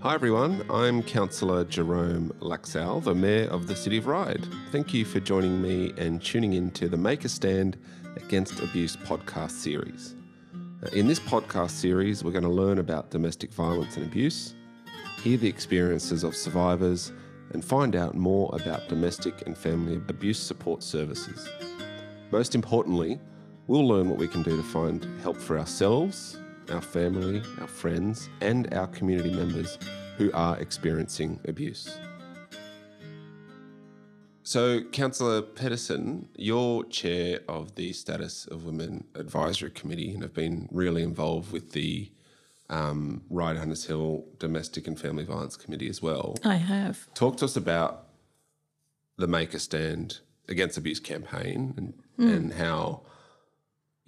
Hi everyone, I'm Councillor Jerome Laxale, the Mayor of the City of Ryde. Thank you for joining me and tuning in to the Make a Stand Against Abuse podcast series. In this podcast series, we're going to learn about domestic violence and abuse, hear the experiences of survivors, and find out more about domestic and family abuse support services. Most importantly, we'll learn what we can do to find help for ourselves, our family, our friends, and our community members who are experiencing abuse. So, Councillor Pedersen, you're chair of the Status of Women Advisory Committee and have been really involved with the um, Ryde Hunters Hill Domestic and Family Violence Committee as well. I have. Talk to us about the Make a Stand Against Abuse campaign and, mm. and how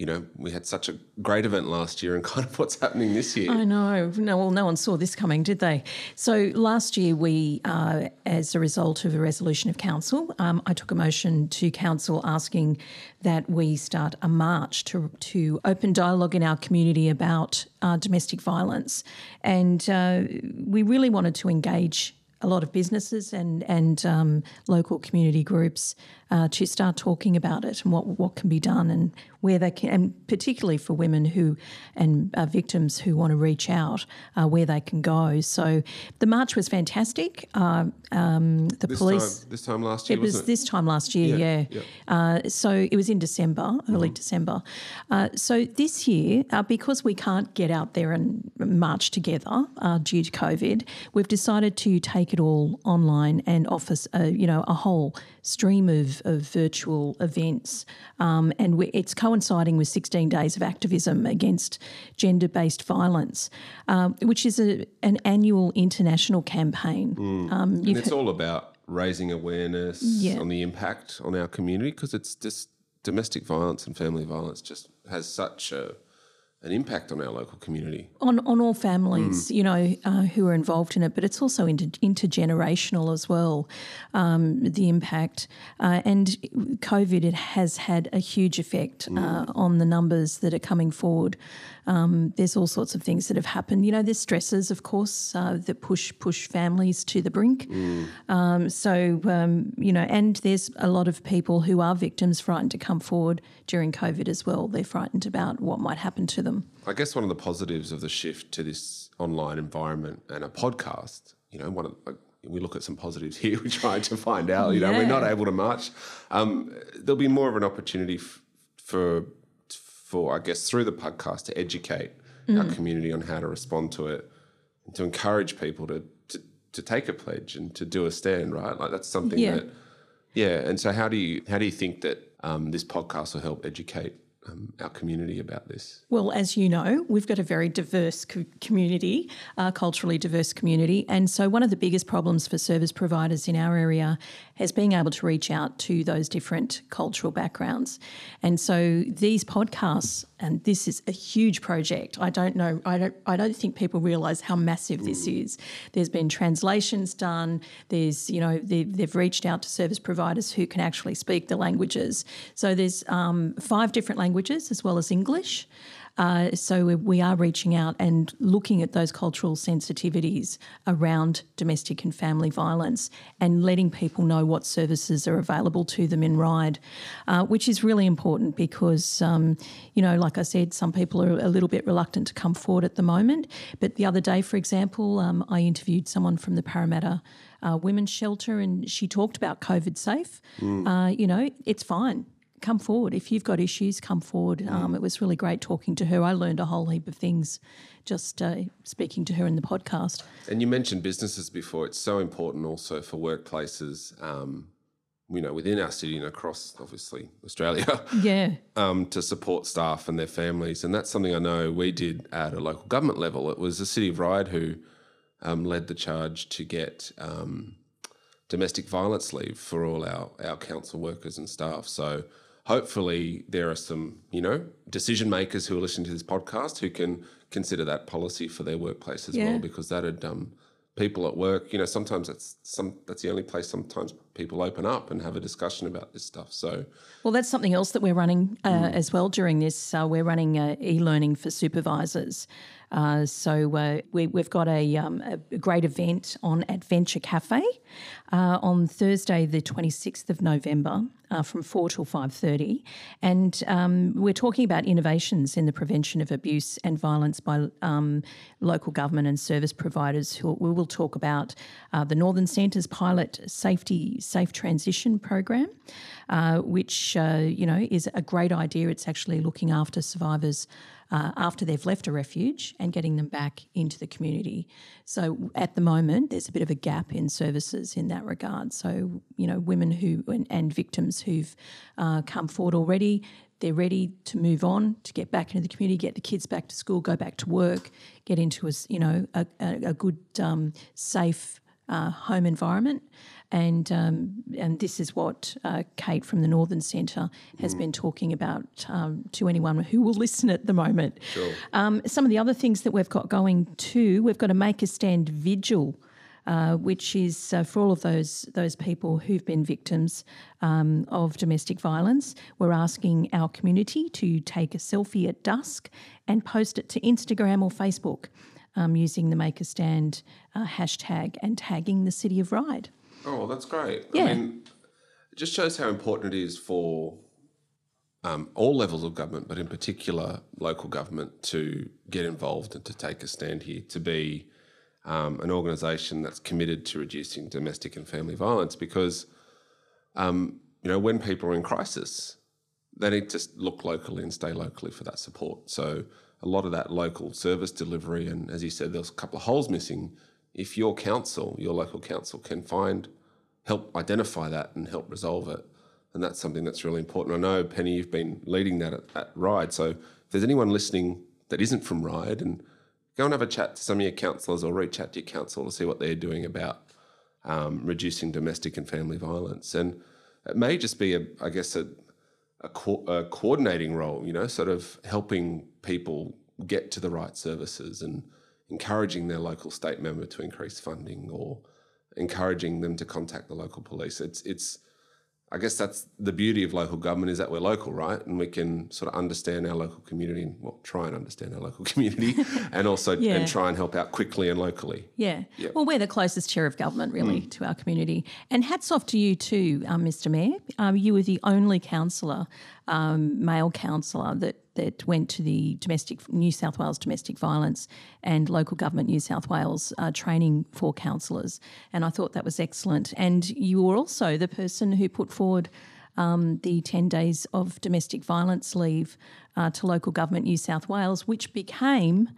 you know, we had such a great event last year and kind of what's happening this year. I know. No, well, no one saw this coming, did they? So last year, we, uh, as a result of a resolution of council, um, I took a motion to council asking that we start a march to, to open dialogue in our community about uh, domestic violence. And uh, we really wanted to engage a lot of businesses and and um, local community groups uh, to start talking about it and what what can be done and where they can, and particularly for women who and uh, victims who want to reach out, uh, where they can go. So the march was fantastic. Uh, um, the this police time, this time last year. It was it? this time last year. Yeah. yeah. yeah. Uh, so it was in December, early mm-hmm. December. Uh, so this year, uh, because we can't get out there and march together due to COVID, we've decided to take it all online and offer, you know, a whole stream of, of virtual events, um, and we, it's coinciding with 16 days of activism against gender based violence, um, which is a, an annual international campaign. Mm. Um, and it's all about raising awareness yeah. on the impact on our community because it's just domestic violence and family violence just has such a an impact on our local community. On, on all families, mm. you know, uh, who are involved in it, but it's also inter- intergenerational as well, um, the impact. Uh, and COVID it has had a huge effect uh, mm. on the numbers that are coming forward. Um, there's all sorts of things that have happened. You know, there's stresses, of course, uh, that push push families to the brink. Mm. Um, so, um, you know, and there's a lot of people who are victims frightened to come forward during COVID as well. They're frightened about what might happen to them them. I guess one of the positives of the shift to this online environment and a podcast, you know, one of the, we look at some positives here. We try to find out. You yeah. know, we're not able to march. Um, there'll be more of an opportunity f- for, for I guess, through the podcast to educate mm. our community on how to respond to it, and to encourage people to, to to take a pledge and to do a stand. Right, like that's something yeah. that, yeah. And so, how do you how do you think that um, this podcast will help educate um, our community about this? Well, as you know, we've got a very diverse co- community, uh, culturally diverse community. And so, one of the biggest problems for service providers in our area has being able to reach out to those different cultural backgrounds. And so, these podcasts, and this is a huge project. I don't know, I don't, I don't think people realise how massive mm. this is. There's been translations done, there's, you know, they, have reached out to service providers who can actually speak the languages. So, there's um, five different languages as well as English. Uh, so we are reaching out and looking at those cultural sensitivities around domestic and family violence and letting people know what services are available to them in Ryde, uh, which is really important because, um, you know, like I said, some people are a little bit reluctant to come forward at the moment. But the other day, for example, um, I interviewed someone from the Parramatta uh, Women's Shelter and she talked about COVID safe. Mm. Uh, you know, it's fine come forward. If you've got issues, come forward. Mm. Um, it was really great talking to her. I learned a whole heap of things just uh, speaking to her in the podcast. And you mentioned businesses before. It's so important also for workplaces, um, you know, within our city and across, obviously, Australia. Yeah. Um, to support staff and their families. And that's something I know we did at a local government level. It was the City of Ryde who um, led the charge to get um, domestic violence leave for all our, our council workers and staff. So hopefully there are some, you know, decision makers who are listening to this podcast who can consider that policy for their workplace as yeah. well, because that'd um, people at work, you know, sometimes that's some that's the only place sometimes people open up and have a discussion about this stuff. So, well, that's something else that we're running uh, mm. as well during this. Uh, we're running uh, e-learning for supervisors Uh, so uh, we, have got a, um, a, great event on Adventure Cafe uh, on Thursday, the 26th of November. Uh, from 4 till 5.30 and um, we're talking about innovations in the prevention of abuse and violence by um, local government and service providers who we will talk about uh, the northern centre's pilot safety safe transition program which you know is a great idea it's actually looking after survivors uh, after they've left a refuge and getting them back into the community. So at the moment, there's a bit of a gap in services in that regard. So, you know, women who and, and victims who've uh, come forward already, they're ready to move on, to get back into the community, get the kids back to school, go back to work, get into a, you know, a, a, good, um, safe uh, home environment and um, and this is what uh, Kate from the Northern Centre has mm. been talking about um, to anyone who will listen at the moment. Sure. Um, some of the other things that we've got going too, we've got a Make a Stand vigil. Uh, which is uh, for all of those those people who've been victims um, of domestic violence. We're asking our community to take a selfie at dusk and post it to Instagram or Facebook um, using the Make a Stand uh, hashtag and tagging the City of Ryde. Oh, that's great. Yeah. I mean, it just shows how important it is for um, all levels of government, but in particular local government, to get involved and to take a stand here, to be um, an organisation that's committed to reducing domestic and family violence. Because, um, you know, when people are in crisis, they need to look locally and stay locally for that support. So, a lot of that local service delivery, and as you said, there's a couple of holes missing if your council, your local council, can find, help identify that and help resolve it, and that's something that's really important. I know, Penny, you've been leading that at, at Ryde. So if there's anyone listening that isn't from Ryde, and go and have a chat to some of your councillors or reach out to your council to see what they're doing about um, reducing domestic and family violence. And it may just be, a, I guess, a, a, co- a coordinating role, you know, sort of helping people get to the right services and encouraging their local state member to increase funding or encouraging them to contact the local police. It's it's I guess that's the beauty of local government is that we're local, right? And we can sort of understand our local community and well, try and understand our local community and also yeah. and try and help out quickly and locally. Yeah. Yep. Well, we're the closest chair of government really mm. to our community. And hats off to you too, um, Mr. Mayor. Um, you were the only councillor, um, male councillor that that went to the domestic New South Wales domestic violence and local government New South Wales uh, training for councillors, and I thought that was excellent. And you were also the person who put forward um, the 10 days of domestic violence leave uh, to local government New South Wales, which became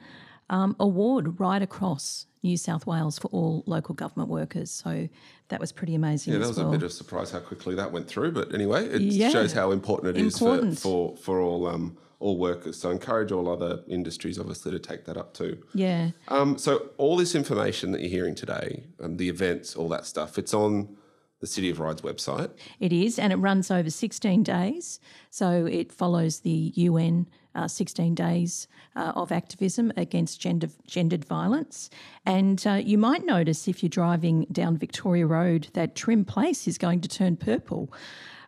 um, award right across New South Wales for all local government workers. So that was pretty amazing. Yeah, that was well. a bit of surprise how quickly that went through. But anyway, it yeah. shows how important it important. is for, for, for all um, all workers. So encourage all other industries, obviously, to take that up too. Yeah. Um, so all this information that you're hearing today, um, the events, all that stuff, it's on the City of Ryde's website. It is, and it runs over 16 days. So it follows the UN uh, 16 days uh, of activism against gender, gendered violence. And uh, you might notice if you're driving down Victoria Road that Trim Place is going to turn purple.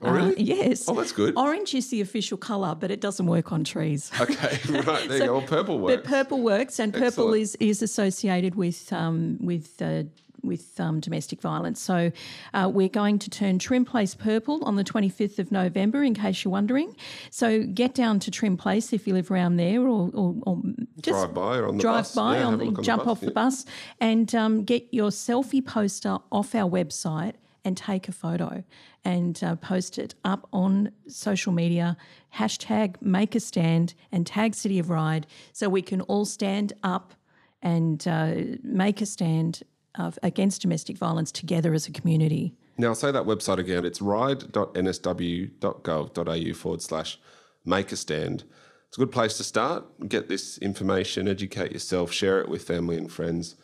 Oh, really? Uh, yes. Oh, that's good. Orange is the official colour, but it doesn't work on trees. Okay, right. There so, you go. Well, purple works. But purple works, and Excellent. purple is, is associated with um, with uh, with um, domestic violence. So uh, we're going to turn Trim Place purple on the 25th of November, in case you're wondering. So get down to Trim Place if you live around there, or, or, or just drive by or on the drive bus. by, yeah, on the, on jump the off yeah. the bus, and um, get your selfie poster off our website and take a photo and uh, post it up on social media. Hashtag make a stand and tag City of Ryde so we can all stand up and uh, make a stand of, against domestic violence together as a community. Now, I'll say that website again. It's ryde.nsw.gov.au forward slash make a stand. It's a good place to start. Get this information, educate yourself, share it with family and friends.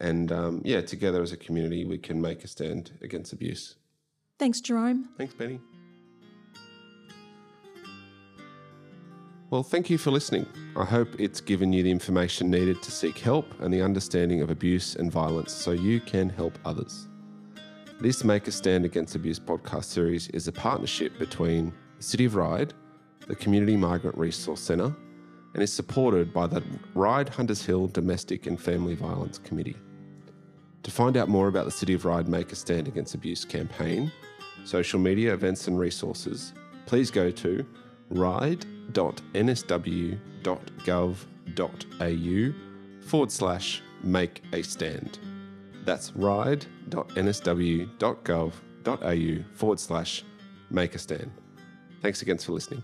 And um, yeah, together as a community, we can make a stand against abuse. Thanks, Jerome. Thanks, Penny. Well, thank you for listening. I hope it's given you the information needed to seek help and the understanding of abuse and violence so you can help others. This Make a Stand Against Abuse podcast series is a partnership between the City of Ryde, the Community Migrant Resource Centre, and is supported by the Ryde Hunters Hill Domestic and Family Violence Committee. To find out more about the City of Ryde Make a Stand Against Abuse campaign, social media events and resources, please go to ryde.nsw.gov.au forward slash make a stand. That's ryde.nsw.gov.au forward slash make a stand. Thanks again for listening.